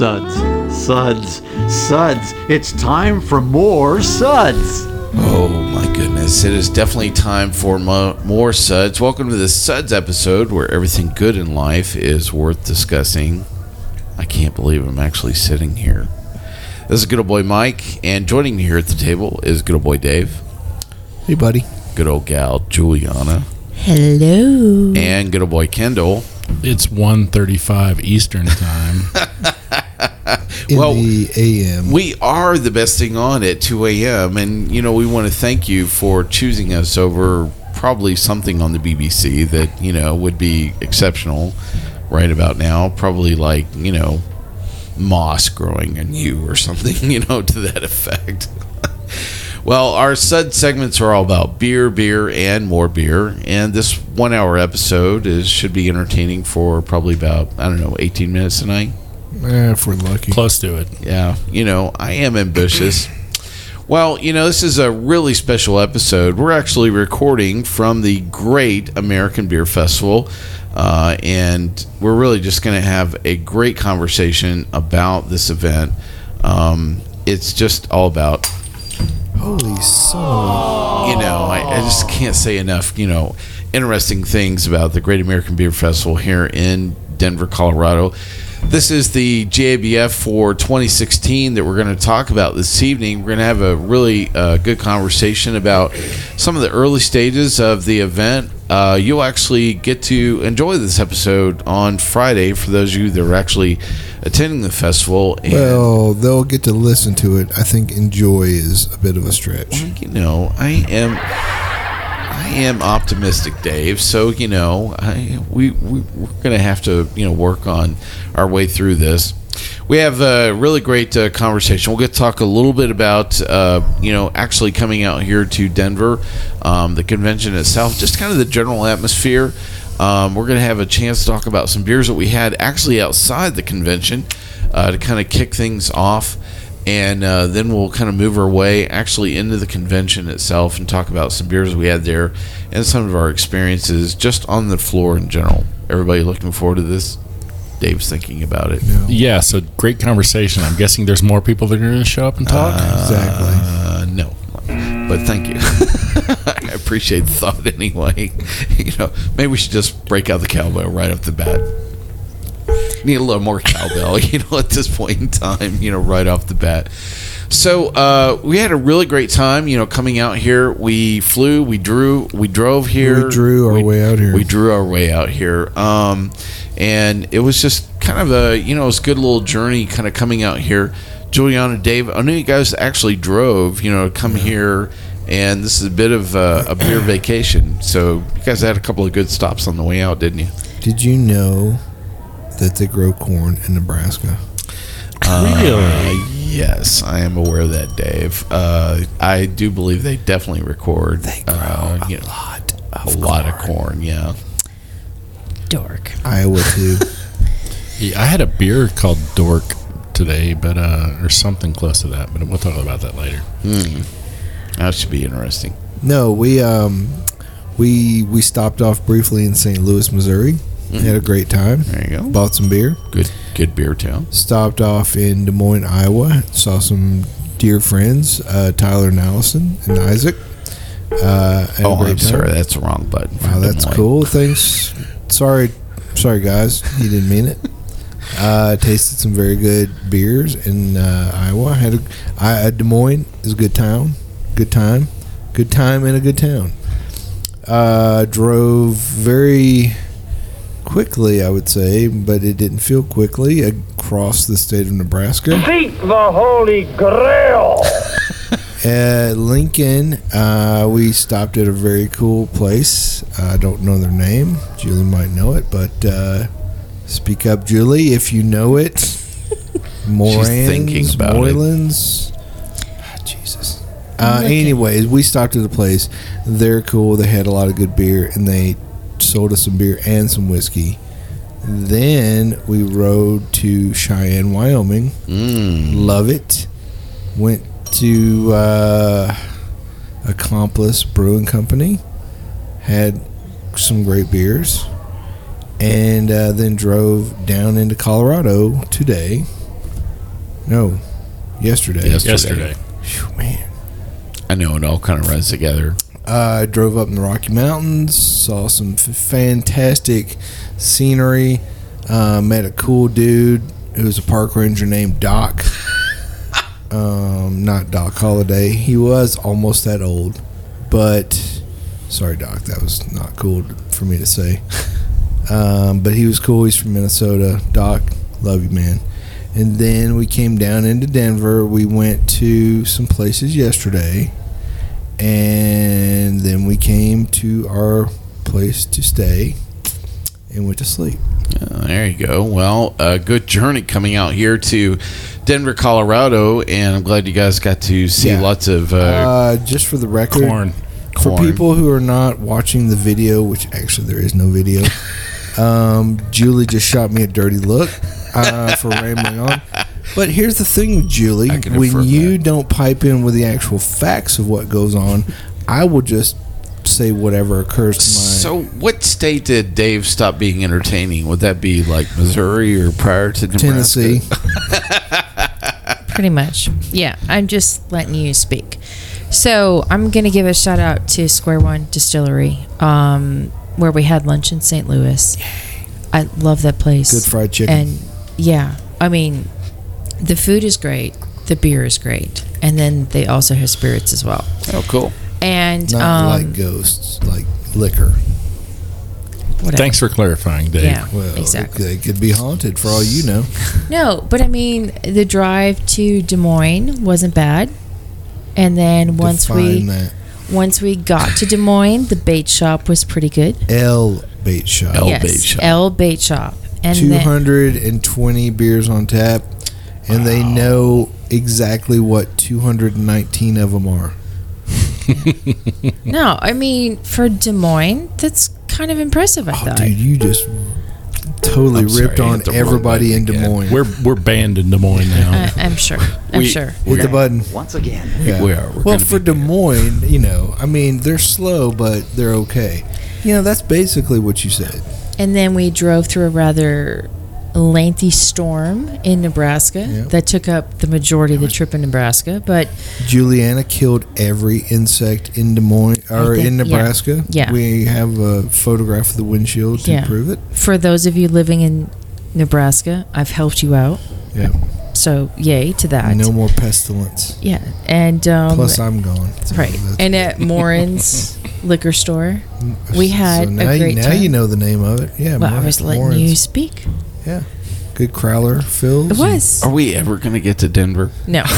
Suds, suds, suds. It's time for more suds. Oh my goodness. It is definitely time for mo- more Suds. Welcome to the Suds episode where everything good in life is worth discussing. I can't believe I'm actually sitting here. This is good old boy Mike, and joining me here at the table is good old boy Dave, Hey, buddy. good old gal Juliana, Hello. and good old boy Kendall. It's 1.35 Eastern time. In Well, the AM. We are the best thing on at 2 a.m. And, you know, we want to thank you for choosing us over probably something on the BBC that, you know, would be exceptional right about now. Probably like, you know, moss growing in you or something, you know, to that effect. well, our Sud segments are all about beer, beer, and more beer. And this one hour episode is should be entertaining for probably about, I don't know, 18 minutes tonight. Eh, if we're lucky. Close to it. Yeah, you know, I am ambitious. Well, you know, this is a really special episode. We're actually recording from the Great American Beer Festival, uh, and we're really just going to have a great conversation about this event. Um, it's just all about Holy son. you know, I, I just can't say enough, you know, interesting things about the Great American Beer Festival here in Denver, Colorado. This is the GABF for 2016 that we're going to talk about this evening. We're going to have a really uh, good conversation about some of the early stages of the event. Uh, you'll actually get to enjoy this episode on Friday for those of you that are actually attending the festival. And, Well, they'll get to listen to it. I think enjoy is a bit of a stretch. you know, I am I am optimistic, Dave. So you know, I, we, we we're gonna have to you know work on our way through this. We have a really great uh, conversation. We'll get to talk a little bit about uh, you know actually coming out here to Denver, um, the convention itself, just kind of the general atmosphere. Um, we're going to have a chance to talk about some beers that we had actually outside the convention uh, to kind of kick things off and uh, then we'll kind of move our way actually into the convention itself and talk about some beers we had there and some of our experiences just on the floor in general. Everybody looking forward to this? Dave's thinking about it. Yeah, so great conversation. I'm guessing there's more people that are going to show up and talk. Exactly. Uh, no, but thank you. I appreciate the thought anyway. you know, maybe we should just break out the cowbell right off the bat. Need a little more cowbell, you know, at this point in time, you know, right off the bat. So uh, we had a really great time, you know, coming out here. We flew, we drew, we drove here. We drew our way out here. We drew our way out here, um, and it was just kind of a, you know, it was a good little journey, kind of coming out here. Juliana, Dave, I know you guys actually drove, you know, to come here, and this is a bit of a, a beer vacation. So you guys had a couple of good stops on the way out, didn't you? Did you know that they grow corn in Nebraska? Uh, yes, I am aware of that, Dave. Uh, I do believe they definitely record. They grow uh, you know, lot. a lot of corn. Yeah. Dork. Iowa too. Yeah, I had a beer called Dork today, but uh, or something close to that. But we'll talk about that later. Hmm. That should be interesting. no, we um, we we stopped off briefly in St. Louis, Missouri. Had a great time. There you go. Bought some beer. Good, good beer town. Stopped off in Des Moines, Iowa. Saw some dear friends, uh, Tyler and Allison and Isaac. Uh, Oh, I'm time. sorry, that's the wrong button. Wow, that's cool. Thanks. Sorry, sorry guys, you didn't mean it. Uh, tasted some very good beers in uh, Iowa. Had a, I, Des Moines is a good town, good time, good time in a good town. Uh, drove very quickly, I would say, but it didn't feel quickly across the state of Nebraska. Seek the Holy Grail. At Lincoln, uh, we stopped at a very cool place. I don't know their name. Julie might know it, but uh, speak up, Julie, if you know it. Morans, thinking about it. Moylan's. Ah, Jesus. Uh, anyways, we stopped at a place. They're cool. They had a lot of good beer, and they sold us some beer and some whiskey. Then we rode to Cheyenne, Wyoming. Mm. Love it. Went to uh, Accomplice Brewing Company. Had some great beers. And uh, then drove down into Colorado today. No, yesterday. Yesterday. Yesterday. Phew, man. I know it all kind of runs together. I drove up in the Rocky Mountains, saw some f- fantastic scenery, uh, met a cool dude who was a park ranger named Doc. um, not Doc Holliday. He was almost that old, but sorry, Doc, that was not cool for me to say. Um, but he was cool. He's from Minnesota. Doc, love you, man. And then we came down into Denver. We went to some places yesterday and then we came to our place to stay and went to sleep. Uh, there you go. Well, a good journey coming out here to Denver, Colorado, and I'm glad you guys got to see Yeah. lots of. Uh, Uh, just for the record, Corn. for people who are not watching the video, which actually there is no video, um, Julie just shot me a dirty look uh, for rambling on. But here's the thing, Julie: when you that. don't pipe in with the actual facts of what goes on, I will just say whatever occurs to my. so, what state did Dave stop being entertaining? Would that be like Missouri or prior to Nebraska? Tennessee. Pretty much. Yeah, I'm just letting you speak. So I'm gonna give a shout out to Square One Distillery, um, where we had lunch in St. Louis. I love that place. Good fried chicken. And yeah, I mean, the food is great, the beer is great, and then they also have spirits as well. Oh, cool. And Not um, like ghosts, like liquor. whatever. Thanks for clarifying, Dave. Yeah, Well, exactly. they could be haunted for all you know. No, but I mean, the drive to Des Moines wasn't bad. And then once we that once we got to Des Moines, the bait shop was pretty good. L bait shop. L yes, Bait Shop. L bait shop. And two hundred and twenty then, hundred and twenty beers on tap, and they know exactly what two hundred and nineteen of them are. no, I mean for Des Moines, that's kind of impressive. I Oh, thought. dude, you just totally I'm ripped I on hit the wrong everybody in button Des again. Moines. We're we're banned in Des Moines now. I, I'm sure. I'm We- sure. Hit the button. Once again. Yeah. We are. We're well, for Des. Moines, you know, I mean, they're slow, but they're okay. You know, that's basically what you said. And then we drove through a rather lengthy storm in Nebraska Yeah. that took up the majority of the trip in Nebraska. But Juliana killed every insect in Des Moines or did, in. Nebraska. Yeah. we have a photograph of the windshield to Yeah. prove it. for those of you living in Nebraska, I've helped you out. Yeah, So yay to that. no more pestilence. Yeah, and um, Plus, I'm gone. So right, and at Morin's liquor store. we had so a now, you- now time. you know the name of it. Yeah, Well, I was letting Morin's. you speak. Yeah, good crowler fills. It was Are we ever going to get to Denver? no.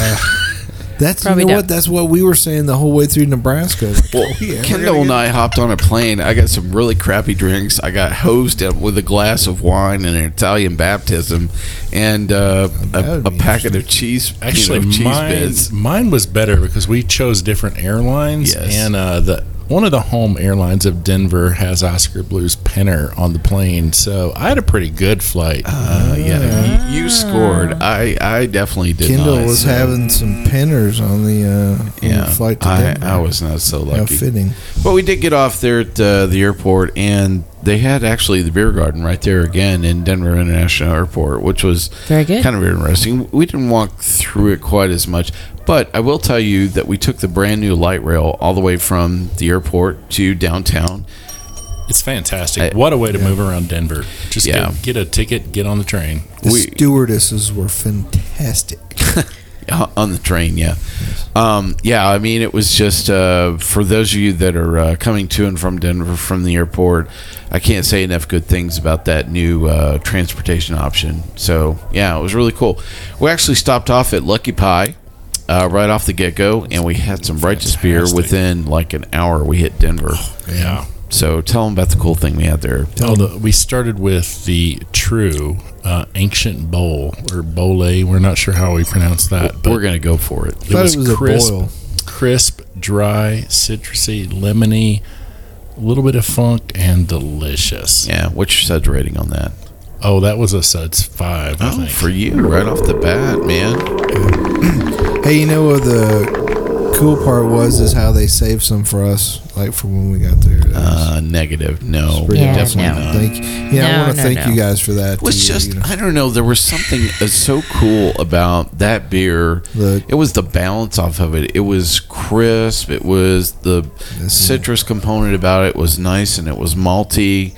That's Probably you know not. what. That's what we were saying the whole way through Nebraska. Like, Well, oh, yeah, Kendall gonna and I hopped on a plane. I got some really crappy drinks. I got hosed up with a glass of wine and an Italian baptism, and uh, a, would a be packet of cheese. Actually, you know, cheese mine, bits. mine was better because we chose different airlines, Yes. and uh, the one of the home airlines of Denver has Oskar Blues Pinner on the plane, so I had a pretty good flight. Uh, yeah, you, you scored. I, I definitely did Kendall not. was so- having some Pinners on the, uh, on yeah, the flight to I, Denver. I was not so How lucky. fitting. But we did get off there at uh, the airport, and they had actually the beer garden right there again in Denver International Airport, which was Very good. kind of interesting. We didn't walk through it quite as much, but I will tell you that we took the brand new light rail all the way from the airport to downtown. It's fantastic. I- what a way to move around Denver. Just Yeah. get, get a ticket, get on the train. The We- stewardesses were fantastic. On the train, yeah, um, yeah. I mean, it was just uh, for those of you that are uh, coming to and from Denver from the airport. I can't say enough good things about that new uh, transportation option. So yeah, it was really cool. We actually stopped off at Lucky Pie. Uh, right off the get go, and we had some righteous beer within like an hour. We hit Denver, Yeah. So tell them about the cool thing we had there. Oh, the, we started with the Trve uh, ancient bowl or bole. We're not sure how we pronounce that, but We're gonna go for it. it was, it was a crisp, boil. crisp, dry, citrusy, lemony, a little bit of funk, and delicious. Yeah, what's your suds rating on that? Oh, that was a suds five. I Oh, think. for you, right off the bat, man. Hey, you know what the cool part was is how they saved some for us, like for when we got there. That was Uh, negative. No, pretty Yeah, awesome. no. Thank, yeah, I No, want to no, thank no. you guys for that. It was too, just you know. I don't know. There was something uh, so cool about that beer. The- it was the balance off of it. It was crisp. It was the This is- citrus component about it was nice, and it was malty.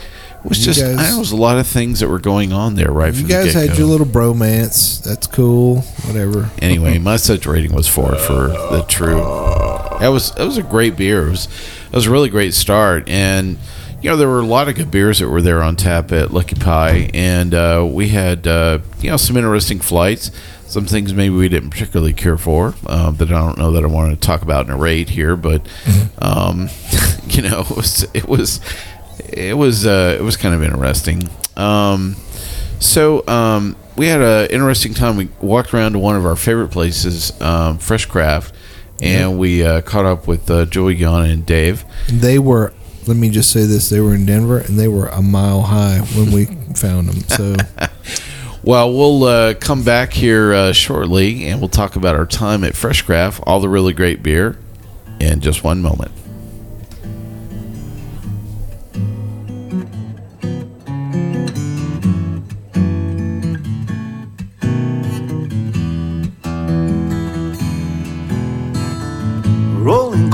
It was You just guys- I know, it was a lot of things that were going on there right You guys had your little bromance. That's cool. Whatever. anyway, my such rating was four for the Trve. That was that was a great beer. It was it was a really great start, and you know there were a lot of good beers that were there on tap at Lucky Pie, and uh, we had uh, you know some interesting flights. Some things maybe we didn't particularly care for uh, that I don't know that I want to talk about in a raid here, but um, you know it was it was it was uh, it was kind of interesting. Um, so um, we had an interesting time. We walked around to one of our favorite places, um, Fresh Craft, and we uh, caught up with uh, Joey Yana and Dave. They were. Let me just say this: they were in Denver, and they were a mile high when we found them. So Well, we'll uh, come back here uh, shortly, and we'll talk about our time at Fresh Craft, all the really great beer, in just one moment.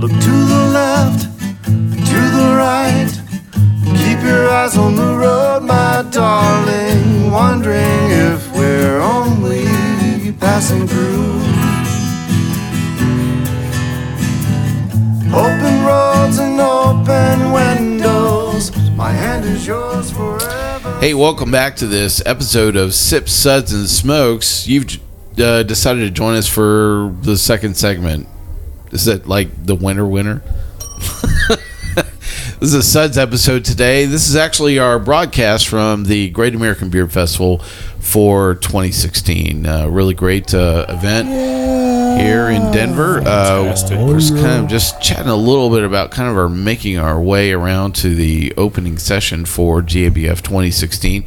Look to the left, to the right. Keep your eyes on the road, my darling. Wondering if we're only passing through. Open roads and open windows. My hand is yours forever. Hey, welcome back to this episode of Sip Suds, and Smokes. You've uh, decided to join us for the second segment. Is that like the winter winner? this is a Suds episode today. This is actually our broadcast from the Great American Beer Festival for 2016. Uh, really great uh, event here in Denver. Uh, we're just kind of just chatting a little bit about kind of our making our way around to the opening session for GABF 2016.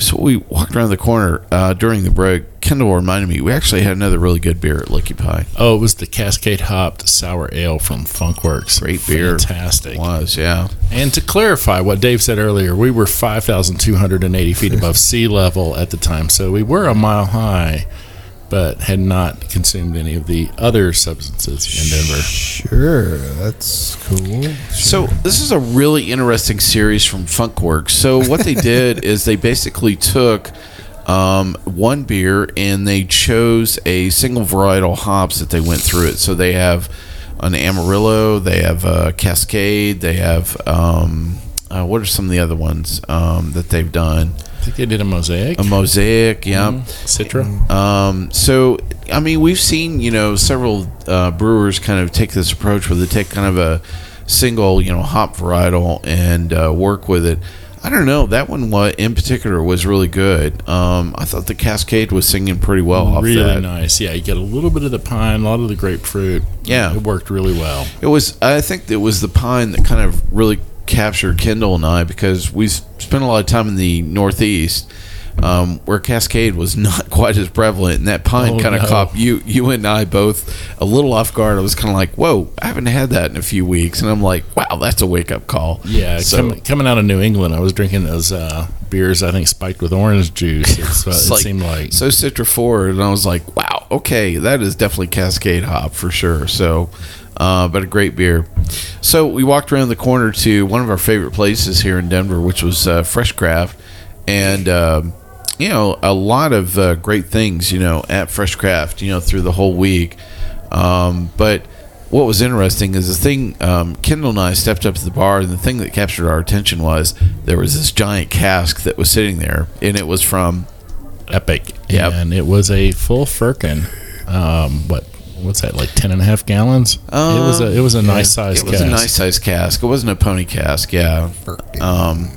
So we walked around the corner uh, during the break. Kendall reminded me we actually had another really good beer at Lucky Pie. Oh, it was the Cascade Hopped Sour Ale from Funkwerks. Great beer. Fantastic. Was yeah. And to clarify what Dave said earlier, we were 5,280 feet above sea level at the time. So we were a mile high, but had not consumed any of the other substances in Denver. sure, that's cool. So this is a really interesting series from Funkwerks. So what they did is they basically took um, one beer and they chose a single varietal hops that they went through it. So they have an Amarillo, they have a Cascade, they have um, uh, what are some of the other ones um, that they've done? I think they did a mosaic. A Mosaic, yeah. Citra. Um, so, I mean, we've seen, you know, several uh, brewers kind of take this approach where they take kind of a single, you know, hop varietal and uh, work with it. I don't know. That one in particular was really good. Um, I thought the Cascade was singing pretty well off really nice. Yeah, you get a little bit of the pine, a lot of the grapefruit. Yeah. It worked really well. It was. I think it was the pine that kind of really captured Kendall and I because we spent a lot of time in the Northeast, um, where Cascade was not quite as prevalent, and that pine Oh, kind of no. caught you you and I both a little off guard. I was kind of like, "Whoa, I haven't had that in a few weeks," and I'm like, "Wow, that's a wake up call." Yeah, so coming, coming out of New England, I was drinking those uh, beers. I think spiked with orange juice. It's, uh, it's it like seemed like so citra forward, and I was like, "Wow, okay, that is definitely Cascade hop for sure." So, uh, but a great beer. So we walked around the corner to one of our favorite places here in Denver, which was uh, Fresh Craft, and um, you know a lot of uh, great things, you know, at Fresh Craft, you know, through the whole week. Um, but what was interesting is the thing um, Kendall and I stepped up to the bar, and the thing that captured our attention was there was this giant cask that was sitting there, and it was from epic. Yep. and it was a full firkin. Um, what what's that like 10 and a half gallons? it was a it was a nice size. It was a nice size cask. It wasn't a pony cask, yeah. Um,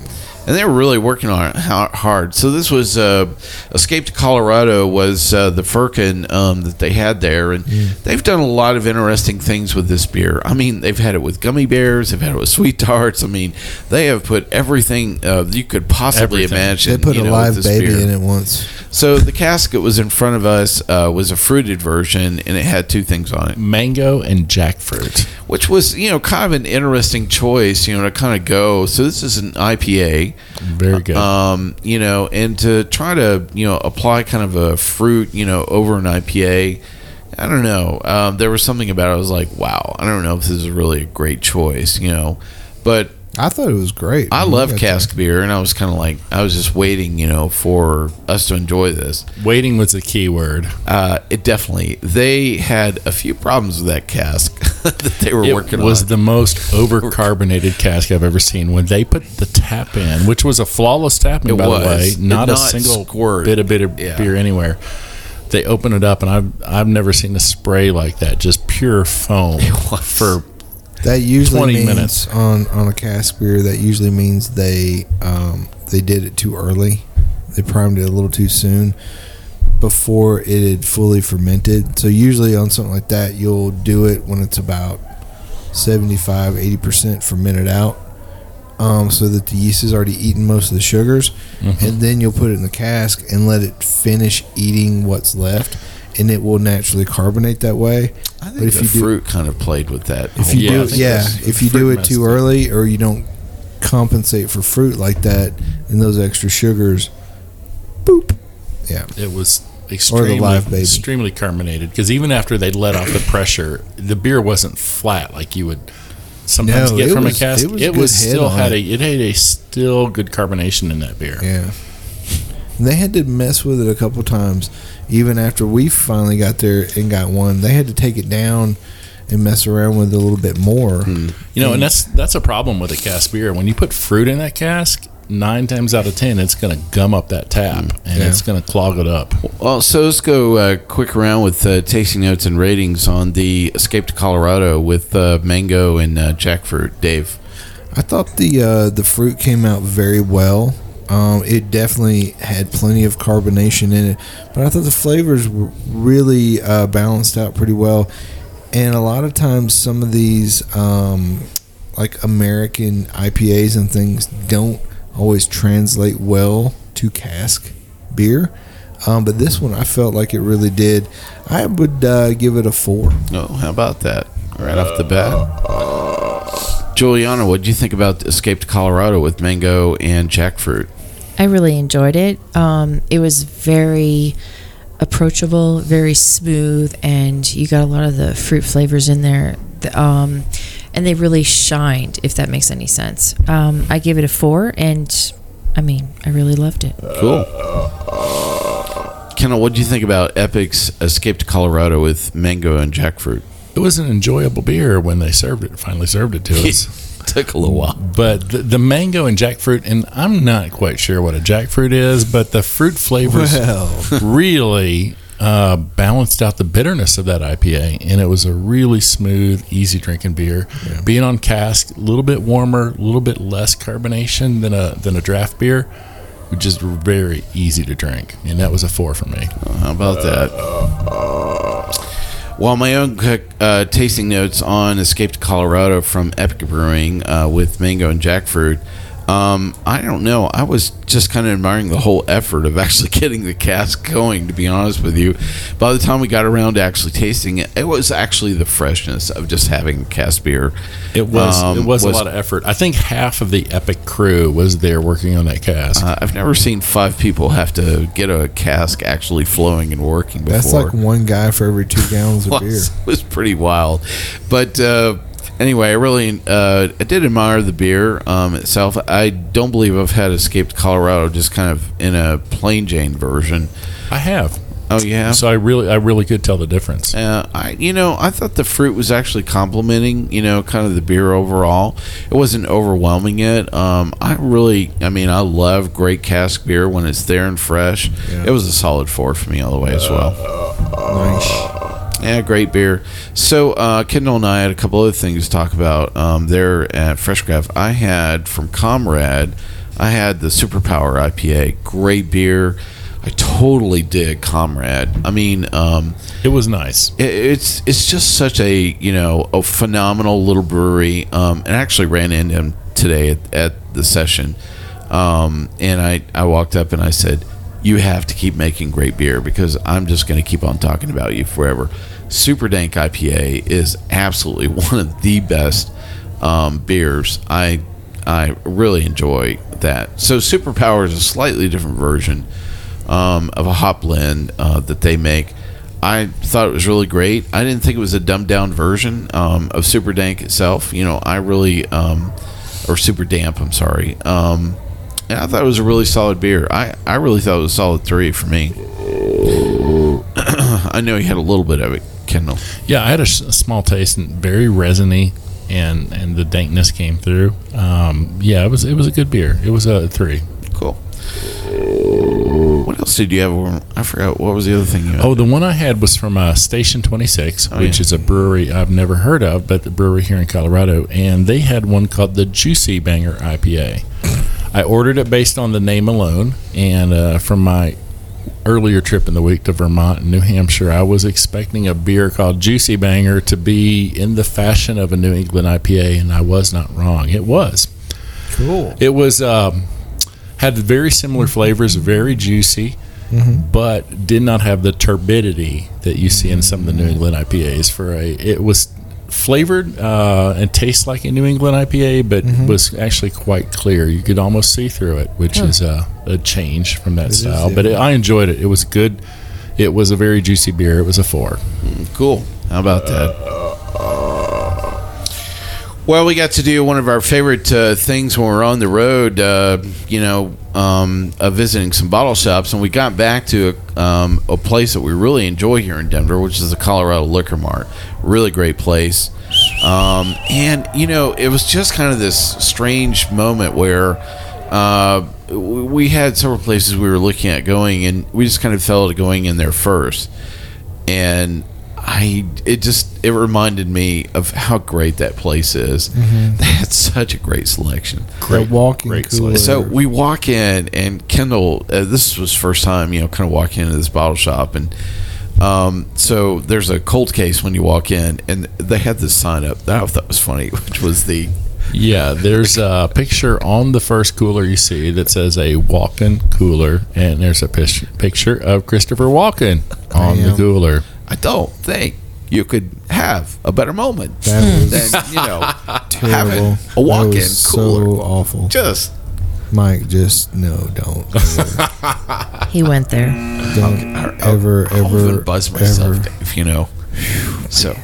and they were really working on it hard. So this was uh, Escape to Colorado was uh, the firkin um, that they had there, and they've done a lot of interesting things with this beer. I mean, they've had it with gummy bears, they've had it with sweet tarts. I mean, they have put everything uh, you could possibly Everything. imagine. They put a know, live baby beer. in it once. So the cask that was in front of us uh, was a fruited version, and it had two things on it mango and jackfruit. which was you know kind of an interesting choice you know to kind of go so this is an ipa Very good. um you know and to try to you know apply kind of a fruit you know over an ipa i don't know um, there was something about it i was like wow i don't know if this is really a great choice you know but I thought it was great. i man. love You got cask beer and i was kind of like i was just waiting you know for us to enjoy this Waiting was the key word. uh, it definitely they had a few problems with that cask that they were It working on. It was the most overcarbonated cask I've ever seen. When they put the tap in, which was a flawless tapping, It by was. the way, It not a not single squirt. bit of bit of Yeah. beer anywhere. They open it up, and I've I've never seen a spray like that. Just pure foam for That usually 20 means minutes. on on a cask beer. That usually means they um, they did it too early. They primed it a little too soon before it had fully fermented. So usually on something like that, you'll do it when it's about 75, 80 percent fermented out, um, so that the yeast has already eaten most of the sugars, and then you'll put it in the cask and let it finish eating what's left, and it will naturally carbonate that way. I think But if the you do- fruit kind of played with that. If you Yeah, do, yeah, if you do it too up. early or you don't compensate for fruit like that and those extra sugars, boop. Yeah, it was extremely live baby. extremely carbonated. Because even after they let off the pressure, the beer wasn't flat like you would sometimes No, get from was- a cask. it was It good was still had it. a it had a still good carbonation in that beer. yeah. And they had to mess with it a couple times, even after we finally got there and got one. They had to take it down and mess around with it a little bit more. You know, and that's that's a problem with a cask beer. When you put fruit in that cask, nine times out of ten, it's going to gum up that tap and Yeah. it's going to clog it up. Well, so let's go uh, quick around with uh, tasting notes and ratings on the Escape to Colorado with uh, mango and uh, jackfruit. Dave, I thought the uh, the fruit came out very well. Um, it definitely had plenty of carbonation in it, but I thought the flavors were really uh, balanced out pretty well. And a lot of times, some of these um, like American IPAs and things don't always translate well to cask beer. Um, but this one, I felt like it really did. I would uh, give it a four. oh, how about that? Right off the bat. Juliana, what do you think about Escape to Colorado with mango and jackfruit? I really enjoyed it. Um, it was very approachable, very smooth, and you got a lot of the fruit flavors in there. The- Um, and they really shined, if that makes any sense. Um, I gave it a four, and I mean, I really loved it. Cool. Kendall, what do you think about Epic's Escape to Colorado with mango and jackfruit? It was an enjoyable beer when they served it. Finally served it to us. Took a little while. But the, the mango and jackfruit, and I'm not quite sure what a jackfruit is, but the fruit flavors Well, really uh, balanced out the bitterness of that IPA, and it was a really smooth, easy drinking beer. Being on cask, a little bit warmer, a little bit less carbonation than a than a draft beer, just very easy to drink, and that was a four for me. How about that? Well, my own uh, tasting notes on Escape to Colorado from Epic Brewing uh, with mango and jackfruit. Um, I don't know. I was just kind of admiring the whole effort of actually getting the cask going. To be honest with you, by the time we got around to actually tasting it, it was actually the freshness of just having cask beer. It was Um, it was, a lot of effort. I think half of the Epic crew was there working on that cask. Uh, I've never seen five people have to get a cask actually flowing and working before. That's like one guy for every two gallons of beer. was, was pretty wild. But uh, anyway, I really uh, I did admire the beer um, itself. I don't believe I've had Escaped Colorado just kind of in a plain Jane version. I have. Oh yeah. So I really I really could tell the difference. Uh, I, you know, I thought the fruit was actually complementing, you know, kind of the beer overall. It wasn't overwhelming it. Um, I really, I mean, I love great cask beer when it's there and fresh. It was a solid four for me all the way as well. Nice. Yeah, great beer. So, uh, Kendall and I had a couple other things to talk about um, there at Fresh Craft. I had from Comrade, I had the Superpower IPA. Great beer. I totally dig Comrade. I mean, um, It was nice. it, it's it's just such a you know a phenomenal little brewery. Um, and I actually ran into him today at, at the session, um, and I I walked up and I said, "You have to keep making great beer because I'm just going to keep on talking about you forever." Super Dank IPA is absolutely one of the best um, beers. I I really enjoy that. So Superpower is a slightly different version um, of a hop blend uh, that they make. I thought it was really great. I didn't think it was a dumbed down version um, of Super Dank itself. You know, I really, um, or Super Damp, I'm sorry. Um, I thought it was a really solid beer. I, I really thought it was a solid three for me. I know you had a little bit of it, Kendall. Yeah, I had a, s- a small taste and very resiny, and and the dankness came through. Um, yeah, it was it was a good beer. It was a three. Cool. What else did you have? I forgot. What was the other thing you had? Oh, the one I had was from uh, Station 26, Oh, which yeah. is a brewery I've never heard of, but the brewery here in Colorado. And they had one called the Juicy Banger IPA. I ordered it based on the name alone. And uh, from my earlier trip in the week to Vermont and New Hampshire, I was expecting a beer called Juicy Banger to be in the fashion of a New England IPA, and I was not wrong. It was. Cool. It was um, had very similar flavors, very juicy, but did not have the turbidity that you see in some of the New England IPAs. For a, it was flavored uh, and tastes like a New England IPA, but mm-hmm. was actually quite clear. You could almost see through it, which is a, a change from that is, style. yeah. But it, I enjoyed it. It was good. It was a very juicy beer. It was a four. Cool. How about that? Uh, uh, Well, we got to do one of our favorite uh, things when we're on the road, uh, you know, um, uh, visiting some bottle shops. And we got back to a, um, a place that we really enjoy here in Denver, which is the Colorado Liquor Mart. Really great place. Um, and, you know, it was just kind of this strange moment where uh, we had several places we were looking at going, and we just kind of fell to going in there first and I it just it reminded me of how great that place is. They had such a great selection. That walking great cooler. So we walk in, and Kendall, uh, this was first time, you know, kind of walking into this bottle shop, and um, so there's a cold case when you walk in, and they had this sign up that I thought was funny, which was the Yeah, there's a picture on the first cooler you see that says a walk-in cooler, and there's a picture picture of Christopher Walken on the cooler. I don't think you could have a better moment That was than you know terrible. having a walk-in cooler. So awful. Just Mike, just no, don't, He went there. don't ever, I'll ever, even buzz myself, ever. Dave, you know. So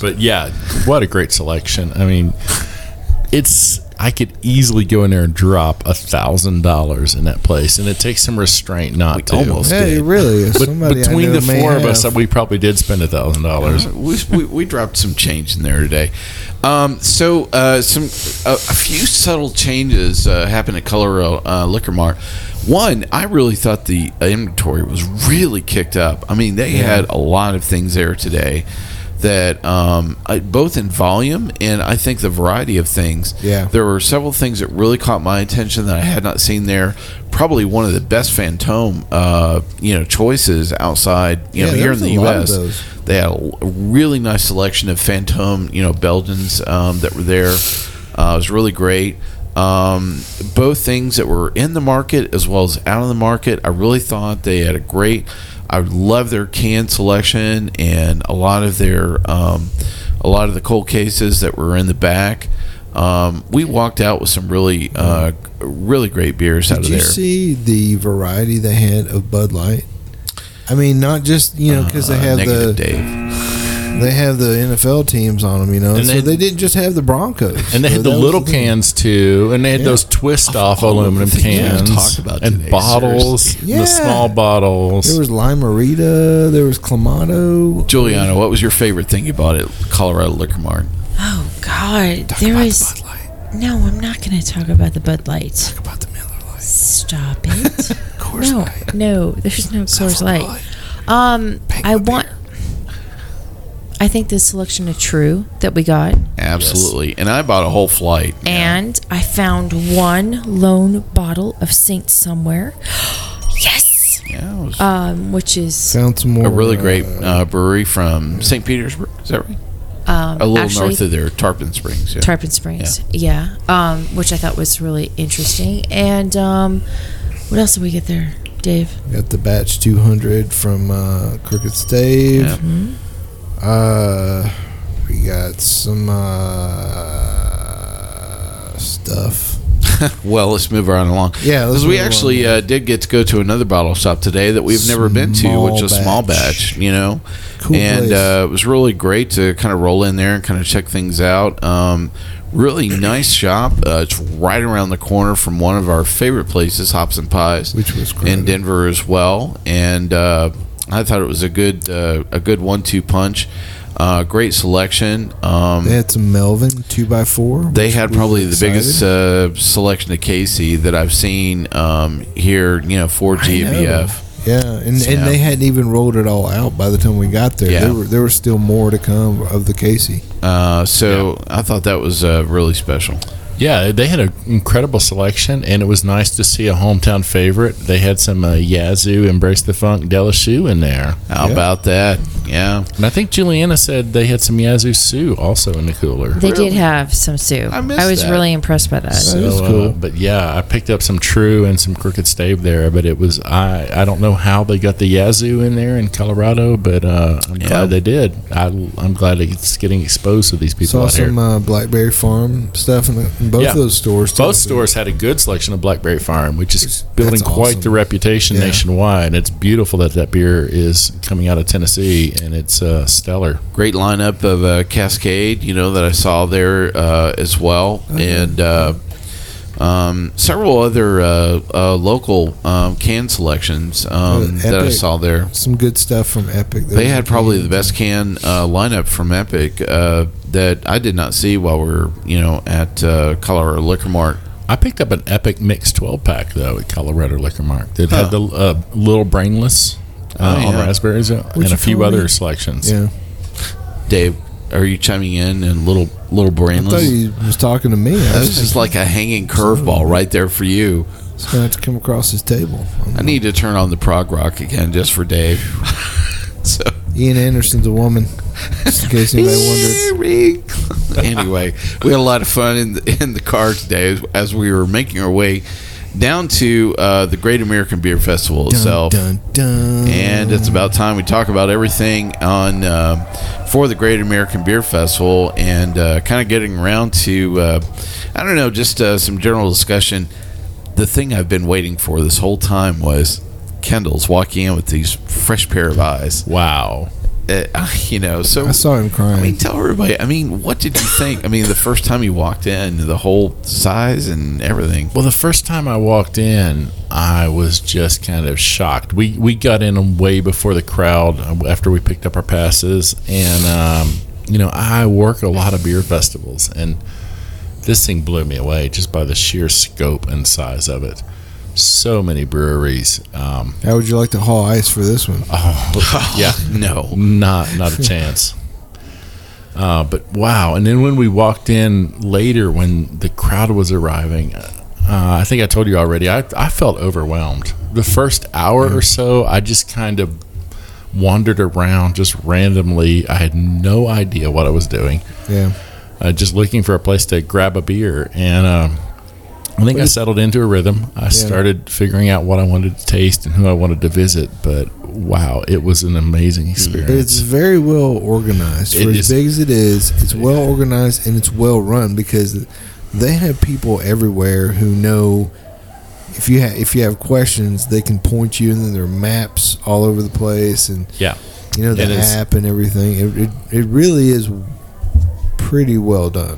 But yeah, what a great selection. I mean, it's I could easily go in there and drop a thousand dollars in that place, and it takes some restraint not We to. almost Yeah, it really is. But between the four of us, we probably did spend a thousand dollars. we, we, we dropped some change in there today. Um, so uh, some a, a few subtle changes uh, happened at Colorado uh, Liquor Mart. One, I really thought the inventory was really kicked up. I mean, they had a lot of things there today that um, I, both in volume and I think the variety of things. Yeah. there were several things that really caught my attention that I had not seen there. Probably one of the best Fantome, uh, you know, choices outside, you know, here in the a lot of U.S. They had a, really nice selection of Fantome, you know, Belgians um, that were there. Uh, it was really great. Um, both things that were in the market as well as out of the market. I really thought they had a great. I love their can selection and a lot of their um, a lot of the cold cases that were in the back. Um, we walked out with some really uh, really great beers out of there. Did you see the variety they had of Bud Light? I mean, not just you know because they Uh, have negative the Dave. They have the NFL teams on them, you know, And so they- they, didn't just have the Broncos, And they So had the that was little thing. cans too, and they had Yeah. those twist off all aluminum cans talked about and today, bottles, seriously. Yeah. the small bottles. There was Limerita, there was Clamato. Juliana, what was your favorite thing you bought at Colorado Liquor Mart? Oh God, there was. No, I'm not going to talk about the Bud Light. Talk about the Miller Lite. Stop it. Coors no, Light. no, there's no Coors Light. Light. Um, I want. beer. I think the selection of Trve that we got, Absolutely. And I bought a whole flight. and I found one lone bottle of Saint Somewhere. yes. Yeah, was Um, which is Found some more. a really great uh, uh, brewery from St. Petersburg. Is that right? um, A little actually, north of there, Tarpon Springs. Yeah. Tarpon Springs. Yeah. Um, which I thought was really interesting. And um, what else did we get there, Dave? got the batch 200 from uh, Crooked Stave. Yeah. Uh, we got some uh, stuff. Well, let's move right along. Yeah, because we actually uh, did get to go to another bottle shop today that we've never been to, which is small batch. You know, Cool and uh, it was really great to kind of roll in there and kind of check things out. Um, really nice shop. Uh, it's right around the corner from one of our favorite places, Hops and Pies, Which was cool. in. Denver as well. And uh, I thought it was a good uh, a good one two punch. Uh, great selection. Um, They had some Melvin 2x4. they had probably the biggest uh, selection of Casey that I've seen um, here. You know, for know. Yeah, and, Yeah. and they hadn't even rolled it all out by the time we got there. Yeah. There were there was still more to come of the Casey. Uh, so I thought that was uh, really special. Yeah, they had an incredible selection, and it was nice to see a hometown favorite. They had some uh, Yazoo Embrace the Funk Delashu in there. How Yeah. about that? Yeah, And I think Juliana said they had some Yazoo Sue also in the cooler. They Really? did have some Sue. I missed was that. really impressed by that. That is So, cool. uh, but yeah, I picked up some Trve and some Crooked Stave there. But it was I I don't know how they got the Yazoo in there in Colorado, but uh, I'm Yeah. glad they did. I, I'm glad it's getting exposed to these people Saw out some here. uh, Blackberry Farm stuff in, the, in both Yeah. of those stores. too. Both stores had a good selection of Blackberry Farm, which is building That's quite awesome. the reputation Yeah. nationwide. It's beautiful that that beer is coming out of Tennessee, and it's uh, stellar. great lineup of uh, Cascade. You know that I saw there uh, as well, and uh, um, several other uh, uh, local um, can selections um, that I saw there. Some good stuff from Epic. They had probably the best can uh, lineup from Epic uh, that I did not see while we were, you know, at uh, Colorado Liquor Mart. I picked up an Epic Mix 12 pack though at Colorado Liquor Mart. It Huh. had the uh, little brainless uh, Oh, on yeah. raspberries uh, and a few other selections. Yeah, Dave, are you chiming in and little little I thought brainless? he was talking to me. I That was was just like a hanging curveball right there for you. It's gonna have to come across his table. I need to turn on the prog rock again just for Dave. so Ian Anderson's a woman. Just in case anybody wondered. anyway, we had a lot of fun in the, in the car today as, as we were making our way down to uh, the Great American Beer Festival itself. Dun, dun, dun. And it's about time we talk about everything on uh, for the Great American Beer Festival and uh, kind of getting around to uh, I don't know just uh, some general discussion. The thing I've been waiting for this whole time was Kendall's walking in with these fresh pair of eyes. Wow. Uh, you know, so I saw him crying. I mean, tell everybody. I mean, what did you think? I mean, the first time you walked in, the whole size and everything. Well, the first time I walked in, I was just kind of shocked. We we got in way before the crowd uh, after we picked up our passes, and um, you know I work a lot of beer festivals, and this thing blew me away just by the sheer scope and size of it. So many breweries. Um, How would you like to haul ice for this one? oh, yeah, No, not not a chance. Uh, but wow! And then when we walked in later, when the crowd was arriving, uh, I think I told you already. I I felt overwhelmed. The first hour or so, I just kind of wandered around just randomly. I had no idea what I was doing. Yeah. Uh, just looking for a place to grab a beer, and um, I think I settled into a rhythm. I started figuring out what I wanted to taste and who I wanted to visit. But wow, it was an amazing experience. It's very well organized. It For is- as big as it is, it's well organized and it's well run because they have people everywhere who know if you ha- if you have questions, they can point you, and then there are maps all over the place, and Yeah. you know the It is. app and everything. It, it it really is pretty well done.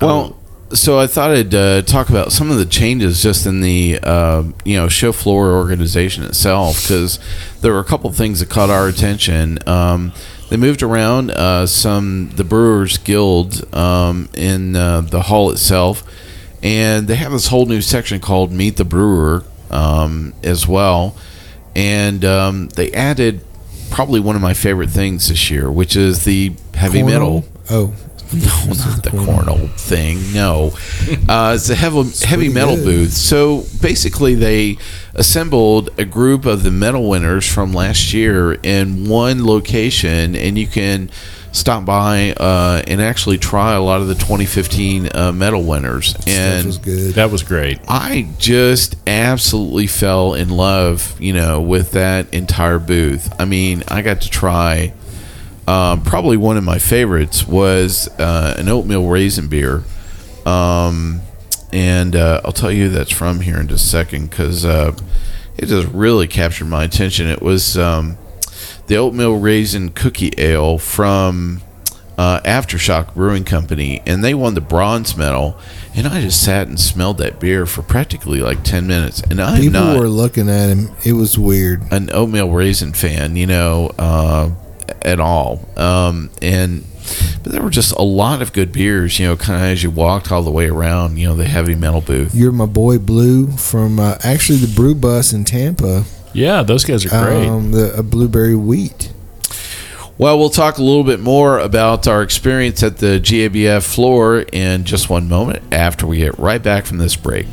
Well, so I thought I'd uh, talk about some of the changes just in the uh, you know show floor organization itself because there were a couple things that caught our attention. Um, they moved around uh, some the Brewers Guild um, in uh, the hall itself, and they have this whole new section called Meet the Brewer um, as well, and um, they added probably one of my favorite things this year, which is the heavy metal. Oh, No, not the cornhole thing. No, uh, it's a heavy, heavy metal good. booth. So basically, they assembled a group of the medal winners from last year in one location, and you can stop by uh, and actually try a lot of the 2015 uh, medal winners. And was good. That was great. I just absolutely fell in love, you know, with that entire booth. I mean, I got to try. Um, probably one of my favorites was uh, an oatmeal raisin beer, um, and uh, I'll tell you that's from here in just a second because uh, it just really captured my attention. It was um, the oatmeal raisin cookie ale from uh, Aftershock Brewing Company, and they won the bronze medal. And I just sat and smelled that beer for practically like ten minutes. And I'm People not were looking at him. It was weird. an oatmeal raisin fan, you know, uh, at all. Um, and but there were just a lot of good beers, you know, kind of as you walked all the way around, you know, the heavy metal booth. You're my boy Blue from uh, actually the Brew Bus in Tampa. Yeah, those guys are great. Um, the uh, blueberry wheat. Well, we'll talk a little bit more about our experience at the GABF floor in just one moment after we get right back from this break.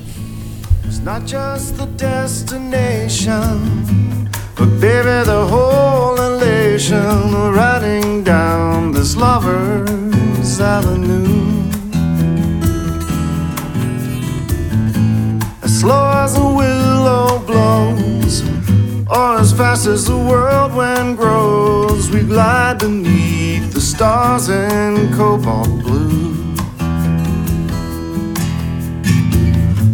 It's not just the destination, but baby, the whole elation riding down this lover's avenue. As slow as a willow blows, or as fast as the world wind grows, we glide beneath the stars in cobalt blue.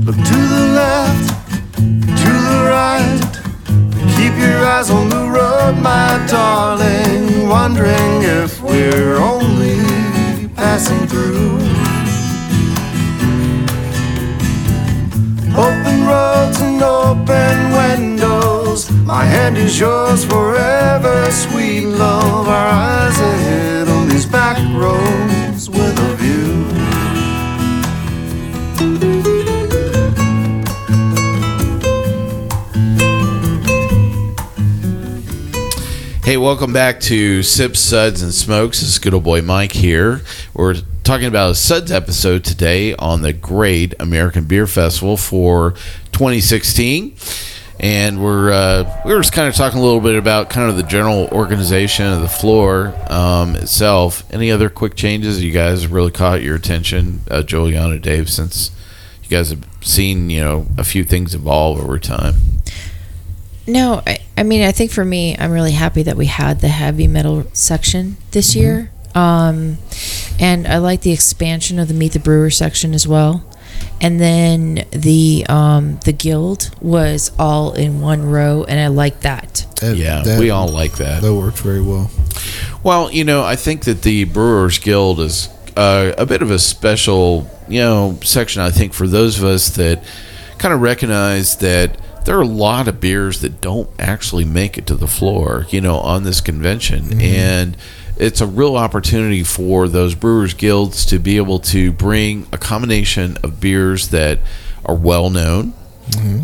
Look to the left, to the right. The my darling. Wondering if we're only passing through. Open roads and open windows. My hand is yours forever, sweet love. Our eyes ahead on these back roads Hey, welcome back to Sips, Suds, and Smokes. It's good old boy Mike here. We're talking about a Suds episode today on the Great American Beer Festival for 2016. And we're uh, we were just kind of talking a little bit about kind of the general organization of the floor um, itself. Any other quick changes you guys really caught your attention, uh, Juliana, Dave, since you guys have seen you know a few things evolve over time? No, I, I mean, I think for me, I'm really happy that we had the heavy metal section this year. Um, and I like the expansion of the Meet the Brewer section as well. And then the um, the guild was all in one row, and I like that. That- Yeah, that- we all like that. That worked very well. Well, you know, I think that the Brewers Guild is uh, a bit of a special, you know, section. I think for those of us that kind of recognize that there are a lot of beers that don't actually make it to the floor, you know, on this convention, and it's a real opportunity for those brewers guilds to be able to bring a combination of beers that are well known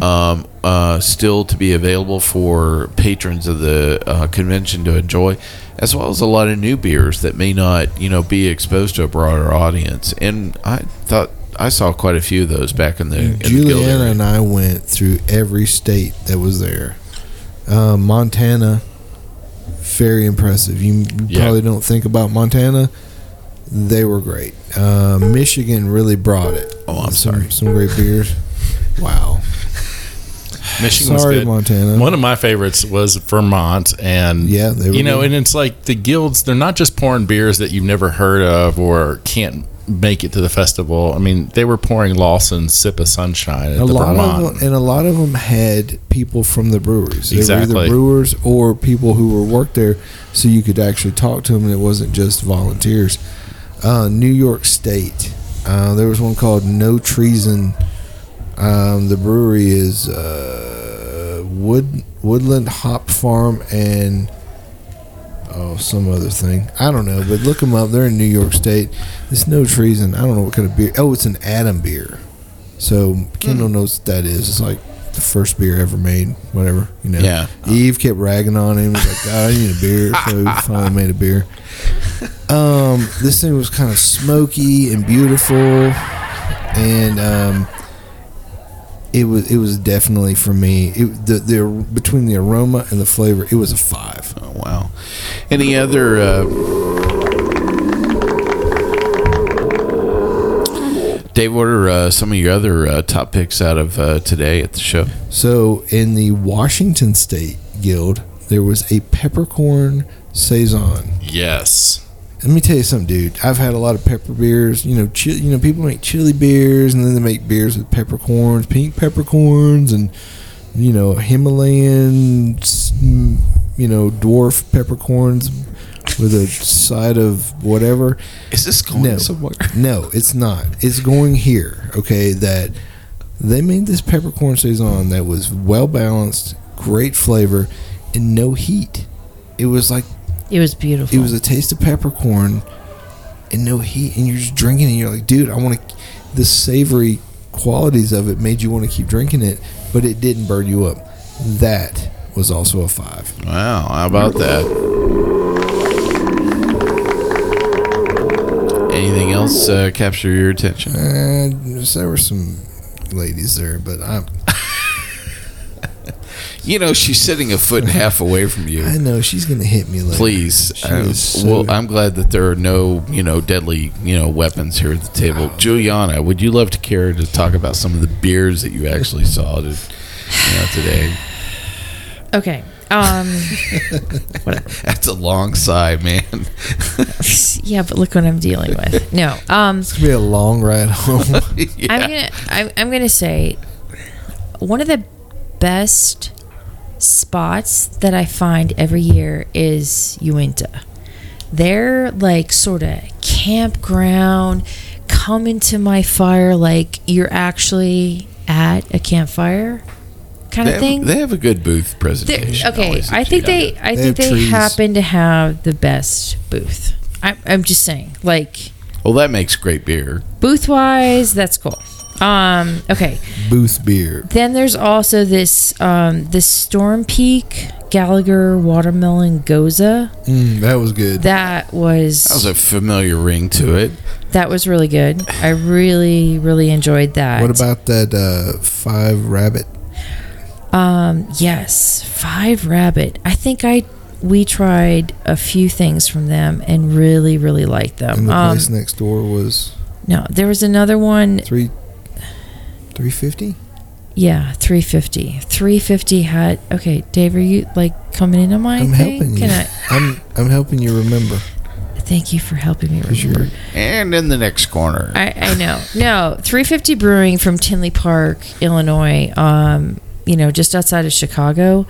um, uh, still to be available for patrons of the uh, convention to enjoy, as well as a lot of new beers that may not, you know, be exposed to a broader audience. And I thought I saw quite a few of those back in the, in the Juliana area. and I went through every state that was there. Uh, Montana, very impressive. You, Yeah. probably don't think about Montana. They were great. Uh, Michigan really brought it. Oh, I'm some, sorry. Some great beers. Wow. Michigan Sorry. Montana. One of my favorites was Vermont, and Yeah, they were you know, good. and it's like the guilds. They're not just pouring beers that you've never heard of or can't make it to the festival. I mean, they were pouring Lawson's Sip of Sunshine at a the lot Vermont. of them, and a lot of them had people from the breweries. They were Exactly. either brewers or people who were worked there, so you could actually talk to them, and it wasn't just volunteers. Uh, New York State, uh, there was one called No Treason. Um, the brewery is uh, Wood Woodland Hop Farm and oh some other thing. I don't know, but look them up. They're in New York State. It's No Treason. I don't know what kind of beer. Oh, it's an Adam beer. So Kendall knows what that is. It's like the first beer ever made. Whatever you know. Yeah. Eve kept ragging on him. He was like, God, I need a beer. So he finally made a beer. Um, this thing was kind of smoky and beautiful, and um, it was it was definitely for me. It, the the between the aroma and the flavor, it was a five. Oh, wow. Any other? Uh, Dave, what are uh, some of your other uh, top picks out of uh, today at the show? So in the Washington State Guild, there was a peppercorn saison. yes, Let me tell you something, dude. I've had a lot of pepper beers. You know, chi- you know, people make chili beers, and then they make beers with peppercorns, pink peppercorns, and you know, Himalayan, mm, you know, dwarf peppercorns with a side of whatever. Is this going No. somewhere? No, it's not. It's going here. Okay, that they made this peppercorn saison that was well balanced, great flavor, and no heat. It was like It was beautiful. it was a taste of peppercorn and no heat, and you're just drinking, it and you're like, dude, I want to. The savory qualities of it made you want to keep drinking it, but it didn't burn you up. That was also a five. Wow, how about that? Anything else uh, capture your attention? Uh, there were some ladies there, but I, You know, she's sitting a foot and a half away from you. I know she's gonna hit me later. Please, She uh, so- well, I'm glad that there are no, you know, deadly, you know, weapons here at the table. Juliana, would you love to care to talk about some of the beers that you actually saw to, you know, today? okay. Um, That's a long sigh, man. yeah, but look what I'm dealing with. No. Um, It's gonna be a long ride home. Yeah. I'm gonna I'm, I'm gonna say one of the best spots that I find every year is Uinta. They're like sort of campground. Come into my fire like you're actually at a campfire kind they, of have, thing. they have a good booth They're- presentation. okay, I think they Uinta. I think they trees. happen to have the best booth. I, I'm just saying, like Well, that makes great beer. booth wise, that's cool. Um, okay. Booth beer. Then there's also this um, this Storm Peak Gallagher watermelon gose. Mm, that was good. That was That was a familiar ring to it. that was really good. I really really enjoyed that. what about that uh, five rabbit? um yes, Five Rabbit. I think I we tried a few things from them and really really liked them. And the Um, place next door was no, there was another one. three three fifty. Yeah, 350. 350 had okay, Dave, are you like coming in on my I'm thing? helping you. Can I I'm I'm helping you remember. thank you for helping me remember? And in the next corner. I, I know. No, 350 Brewing from Tinley Park, Illinois, um, you know, just outside of Chicago.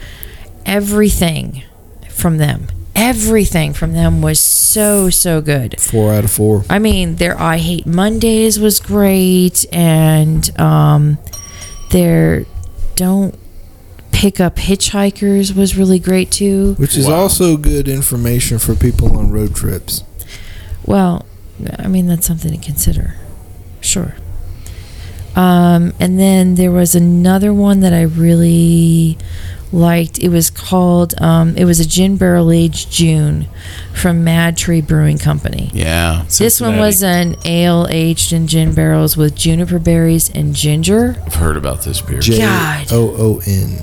Everything from them, everything from them was so, so good. four out of four. I mean, their I Hate Mondays was great, and um, their Don't Pick Up Hitchhikers was really great too. Which is Wow. also good information for people on road trips. Well, I mean, that's something to consider. Sure. Um, and then there was another one that I really liked. It was called, um, it was a gin barrel aged June from Mad Tree Brewing Company. yeah. This one was an ale aged in gin barrels with juniper berries and ginger. I've heard about this beer. J God. O O N.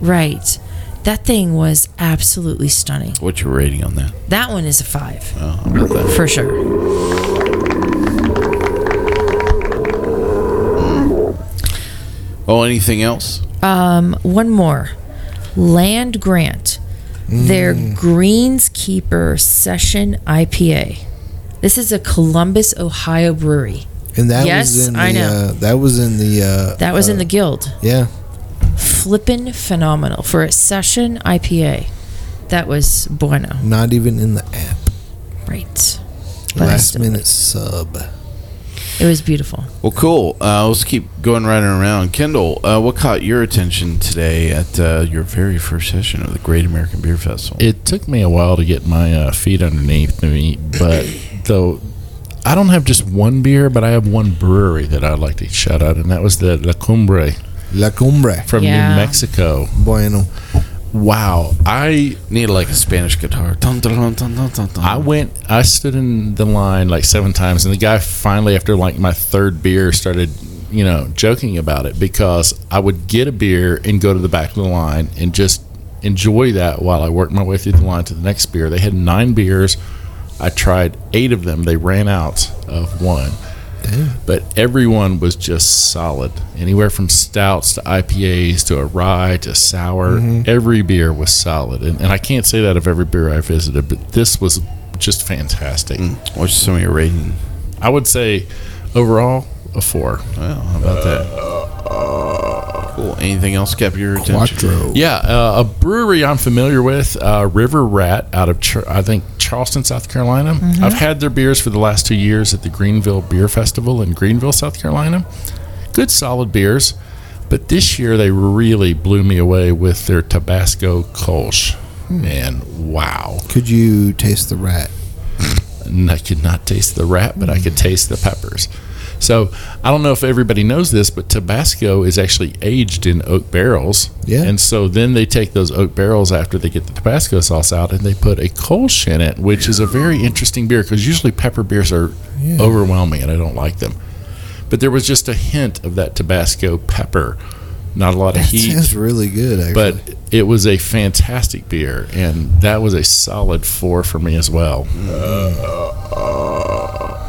Right. That thing was absolutely stunning. What's your rating on that? That one is a five, Oh, how about that? for sure. Oh, anything else? Um, one more. Land Grant. Their Greenskeeper Session IPA. This is a Columbus, Ohio brewery. And that Yes, was in the I know. Uh, that was in the uh, That was in uh, the guild. yeah. Flippin' phenomenal for a session IPA. That was bueno. Not even in the app. Right. But Last minute sub. It was beautiful. Well, cool. Uh, let's keep going right around. Kendall, uh, what caught your attention today at uh, your very first session of the Great American Beer Festival? It took me a while to get my uh, feet underneath me, but though I don't have just one beer, but I have one brewery that I'd like to shout out, and that was the La Cumbre La Cumbre. from Yeah. New Mexico. Bueno. Wow, I Need like a Spanish guitar. Dun, dun, dun. I went, I stood in the line like seven times, and the guy finally, after like my third beer, started, you know, joking about it because I would get a beer and go to the back of the line and just enjoy that while I worked my way through the line to the next beer. They had nine beers. I tried eight of them. They ran out of one. But everyone was just solid. Anywhere from stouts to IPAs to a rye to sour. Mm-hmm. Every beer was solid. And, and I can't say that of every beer I visited, but this was just fantastic. Mm. What's some of your rating? I would say overall, a four. Well, how about that? Cool. Anything else kept your attention? Quattro. Yeah, uh, a brewery I'm familiar with, uh, River Rat, out of Char- I think Charleston, South Carolina. I've had their beers for the last two years at the Greenville Beer Festival in Greenville, South Carolina. Good, solid beers, but this year they really blew me away with their Tabasco Kolsch. And wow, Could you taste the rat? I could not taste the rat, but I could taste the peppers. So I don't know if everybody knows this, but Tabasco is actually aged in oak barrels. Yeah. And so then they take those oak barrels after they get the Tabasco sauce out, and they put a Kolsch in it, which is a very interesting beer because usually pepper beers are Yeah. overwhelming, and I don't like them. But there was just a hint of that Tabasco pepper, not a lot of That heat sounds really good, actually. but it was a fantastic beer, and that was a solid four for me as well. Uh, uh,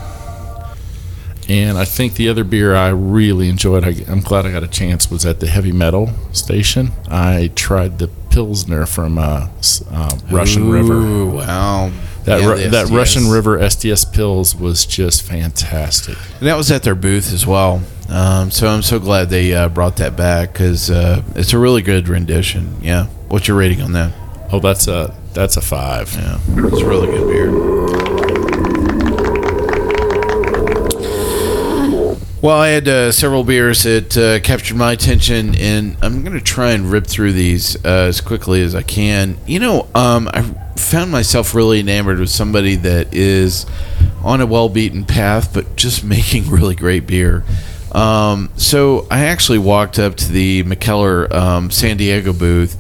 And I think the other beer I really enjoyed, I, I'm glad I got a chance, was at the heavy metal station. I tried the Pilsner from uh, uh, Russian River. Wow. That, Yeah, Ru- that Russian River STS Pils was just fantastic. And that was at their booth as well. Um, so I'm so glad they uh, brought that back because uh, it's a really good rendition. Yeah. What's your rating on that? Oh, that's a that's a five. Yeah, it's a really good beer. Well, I had uh, several beers that uh, captured my attention, and I'm going to try and rip through these uh, as quickly as I can. You know, um, I found myself really enamored with somebody that is on a well beaten path, but just making really great beer. Um, so I actually walked up to the Mikkeller um, San Diego booth,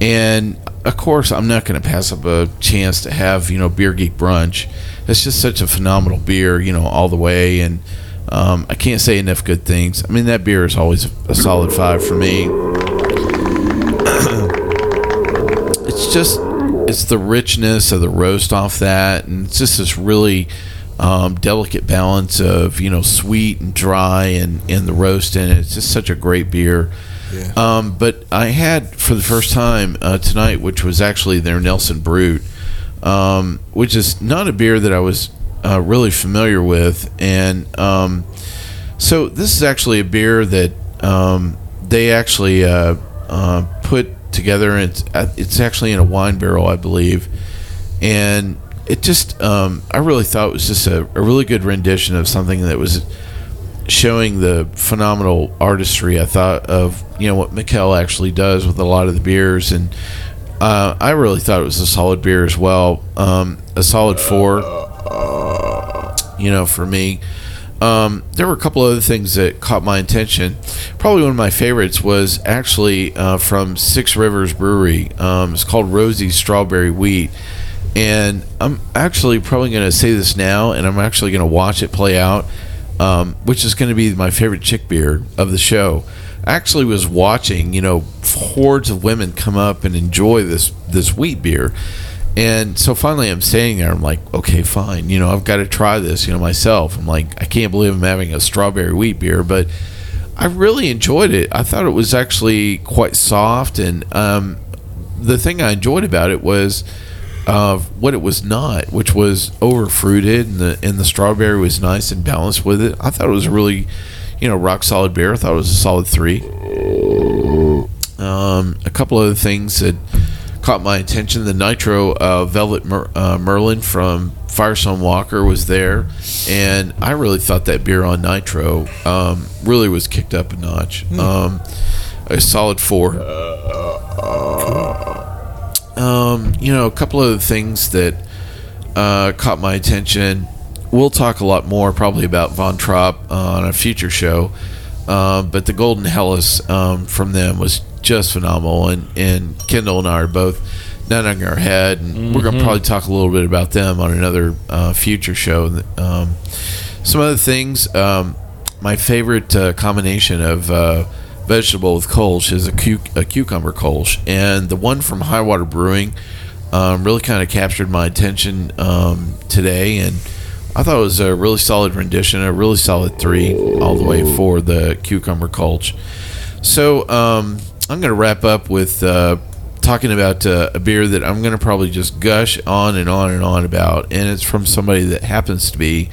and of course, I'm not going to pass up a chance to have you know Beer Geek Brunch. It's just such a phenomenal beer, you know, all the way, and um, I can't say enough good things. I mean, that beer is always a solid five for me. it's just it's the richness of the roast off that, and it's just this really um, delicate balance of you know sweet and dry and and the roast in it. It's just such a great beer. Yeah. Um, but I had for the first time uh, tonight, which was actually their Nelson Brute, um, which is not a beer that I was uh, really familiar with, and um, so this is actually a beer that um, they actually uh, uh, put together. It's, uh, it's actually in a wine barrel, I believe, and it just um, I really thought it was just a, a really good rendition of something that was showing the phenomenal artistry I thought of you know what Mikkel actually does with a lot of the beers. And uh, I really thought it was a solid beer as well. Um, a solid four you know for me. Um, there were a couple other things that caught my attention. Probably one of my favorites was actually uh, from Six Rivers Brewery. Um, it's called Rosie's Strawberry Wheat. And I'm actually probably going to say this now and I'm actually going to watch it play out um, which is going to be my favorite chick beer of the show. I actually was watching, you know, hordes of women come up and enjoy this this wheat beer, and so finally I'm standing there. I'm like, okay, fine, you know, I've got to try this, you know, myself. I'm like, I can't believe I'm having a strawberry wheat beer, but I really enjoyed it. I thought it was actually quite soft, and um, the thing I enjoyed about it was uh, what it was not, which was over fruited, and the and the strawberry was nice and balanced with it. I thought it was really, you know, rock solid beer. I thought it was a solid three. Um, a couple other things that caught my attention: the Nitro uh, Velvet Mer- uh, Merlin from Firestone Walker was there, and I really thought that beer on Nitro um, really was kicked up a notch. Um, a solid four. Um, you know, a couple of the things that uh, caught my attention. We'll talk a lot more probably about Von Trapp on a future show, um, but the Golden Helles um, from them was just phenomenal, and and Kendall and I are both nodding our head, and we're going to probably talk a little bit about them on another uh, future show. Um, some other things. Um, my favorite uh, combination of uh, vegetable with Kolsch is a, cu- a cucumber Kolsch, and the one from Highwater Brewing um, really kind of captured my attention um, today, and I thought it was a really solid rendition, a really solid three all the way for the cucumber Kolsch. So um, I'm going to wrap up with uh, talking about uh, a beer that I'm going to probably just gush on and on and on about, and it's from somebody that happens to be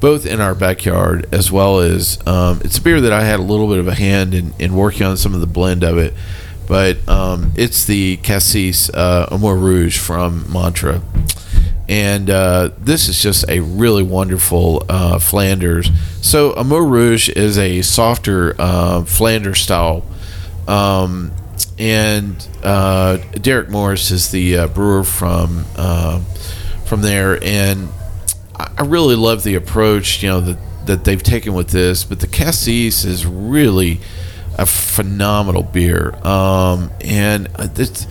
both in our backyard as well as um, it's a beer that I had a little bit of a hand in, in working on some of the blend of it. But um, it's the Cassis uh, Amour Rouge from Mantra. And uh, this is just a really wonderful uh, Flanders. So, Amour Rouge is a softer uh, Flanders style. Um, and uh, Derek Morris is the uh, brewer from uh, from there. And I really love the approach, you know, that that they've taken with this. But the Cassis is really a phenomenal beer, um, and uh, it's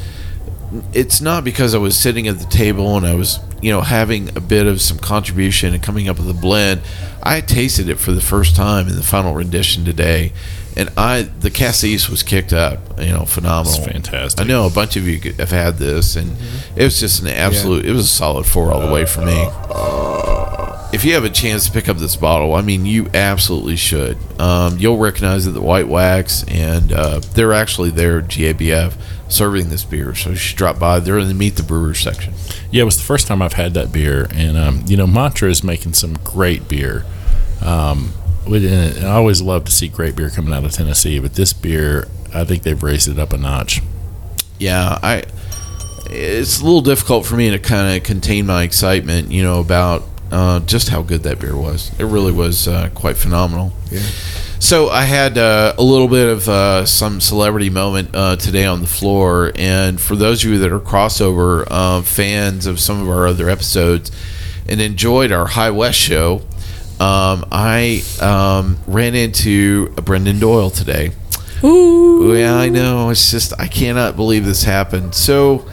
it's not because I was sitting at the table and I was, you know, having a bit of some contribution and coming up with a blend. I tasted it for the first time in the final rendition today, and I the Cassis was kicked up, you know, phenomenal. It's fantastic. I know a bunch of you have had this, and it was just an absolute. It was a solid four all the way for me if you have a chance to pick up this bottle, I mean, you absolutely should. Um, you'll recognize it, the white wax, and uh, they're actually there GABF serving this beer. So you should drop by. They're in the Meet the Brewers section. Yeah, it was the first time I've had that beer, and um, you know, Mantra is making some great beer. Um, with- and I always love to see great beer coming out of Tennessee, but this beer, I think they've raised it up a notch. Yeah, I. It's a little difficult for me to kind of contain my excitement, you know, about uh, just how good that beer was. It really was uh, quite phenomenal. Yeah. So I had uh, a little bit of uh, some celebrity moment uh, today on the floor, and for those of you that are crossover uh, fans of some of our other episodes and enjoyed our High West show, um, I um, ran into Brendan Doyle today. Ooh. Yeah, I know. It's just I cannot believe this happened. So.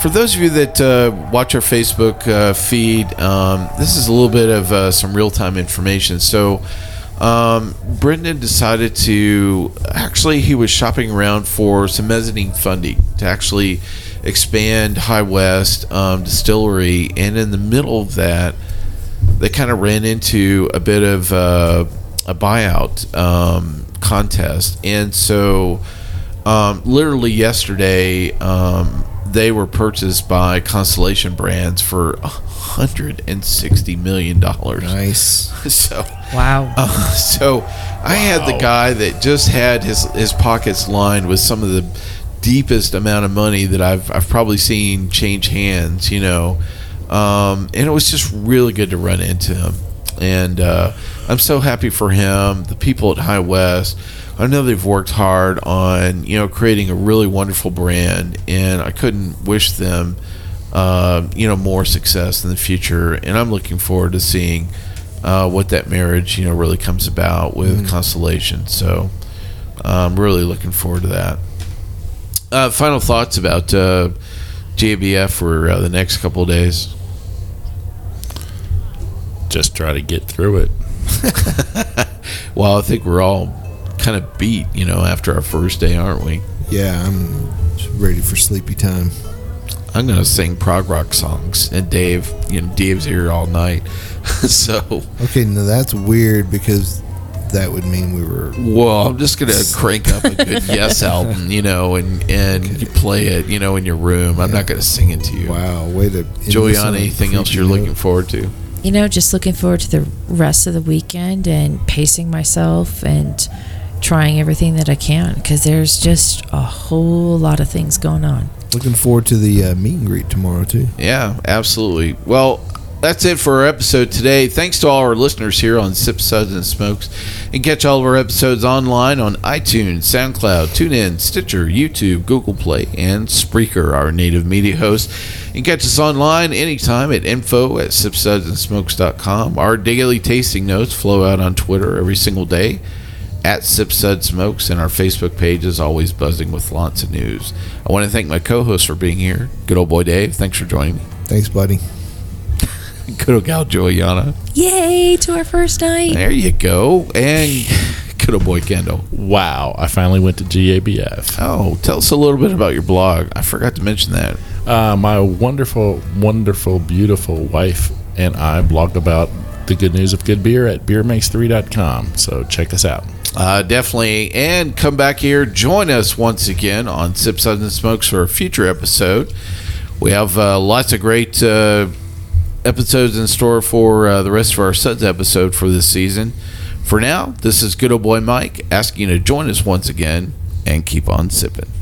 For those of you that uh, watch our Facebook uh, feed, um, this is a little bit of uh, some real time information. So, um, Brendan decided to actually, he was shopping around for some mezzanine funding to actually expand High West um, Distillery. And in the middle of that, they kind of ran into a bit of uh, a buyout um, contest. And so, um, literally yesterday, um, they were purchased by Constellation Brands for $160 million. Nice. So, Wow. uh, so I had the guy that just had his his pockets lined with some of the deepest amount of money that I've I've probably seen change hands, you know, um, and it was just really good to run into him, and uh, I'm so happy for him. The people at High West, I know they've worked hard on you know creating a really wonderful brand, and I couldn't wish them. Uh, you know more success in the future, and I'm looking forward to seeing uh, what that marriage, you know, really comes about with Constellation. So I'm really looking forward to that. Uh, final thoughts about uh, GABF for uh, the next couple of days. Just try to get through it. Well, I think we're all kind of beat, you know, after our first day, aren't we? Yeah, I'm ready for sleepy time. I'm gonna sing prog rock songs, and Dave, you know, Dave's here all night. so Okay, now that's weird because that would mean we were. Well, I'm just gonna crank up a good Yes album, you know, and and you play it, you know, in your room. I'm not gonna sing it to you. Wow, way to. end on anything else you're note. looking forward to? You know, just looking forward to the rest of the weekend and pacing myself and trying everything that I can because there's just a whole lot of things going on. Looking forward to the uh, meet and greet tomorrow too. Yeah, absolutely. Well, that's it for our episode today. Thanks to all our listeners here on Sip Suds and Smokes. And catch all of our episodes online on iTunes, SoundCloud, TuneIn, Stitcher, YouTube, Google Play, and Spreaker, our native media host. And catch us online anytime at info at sipsudsandsmokes.com. Our daily tasting notes flow out on Twitter every single day at Sip Sud Smokes, and our Facebook page is always buzzing with lots of news. I want to thank my co hosts for being here. Good old boy Dave, thanks for joining me. Thanks, buddy. Good old gal Juliana. Yay to our first night. There you go. And good old boy Kendall. Wow, I finally went to GABF. Oh, tell us a little bit about your blog. I forgot to mention that. Uh, my wonderful, wonderful, beautiful wife and I blog about the good news of good beer at beermakes3.com. So check us out. Uh, definitely. And come back here. Join us once again on Sip Suds and Smokes for a future episode. We have uh, lots of great uh, episodes in store for uh, the rest of our Suds episode for this season. For now, this is good old boy Mike asking you to join us once again and keep on sipping.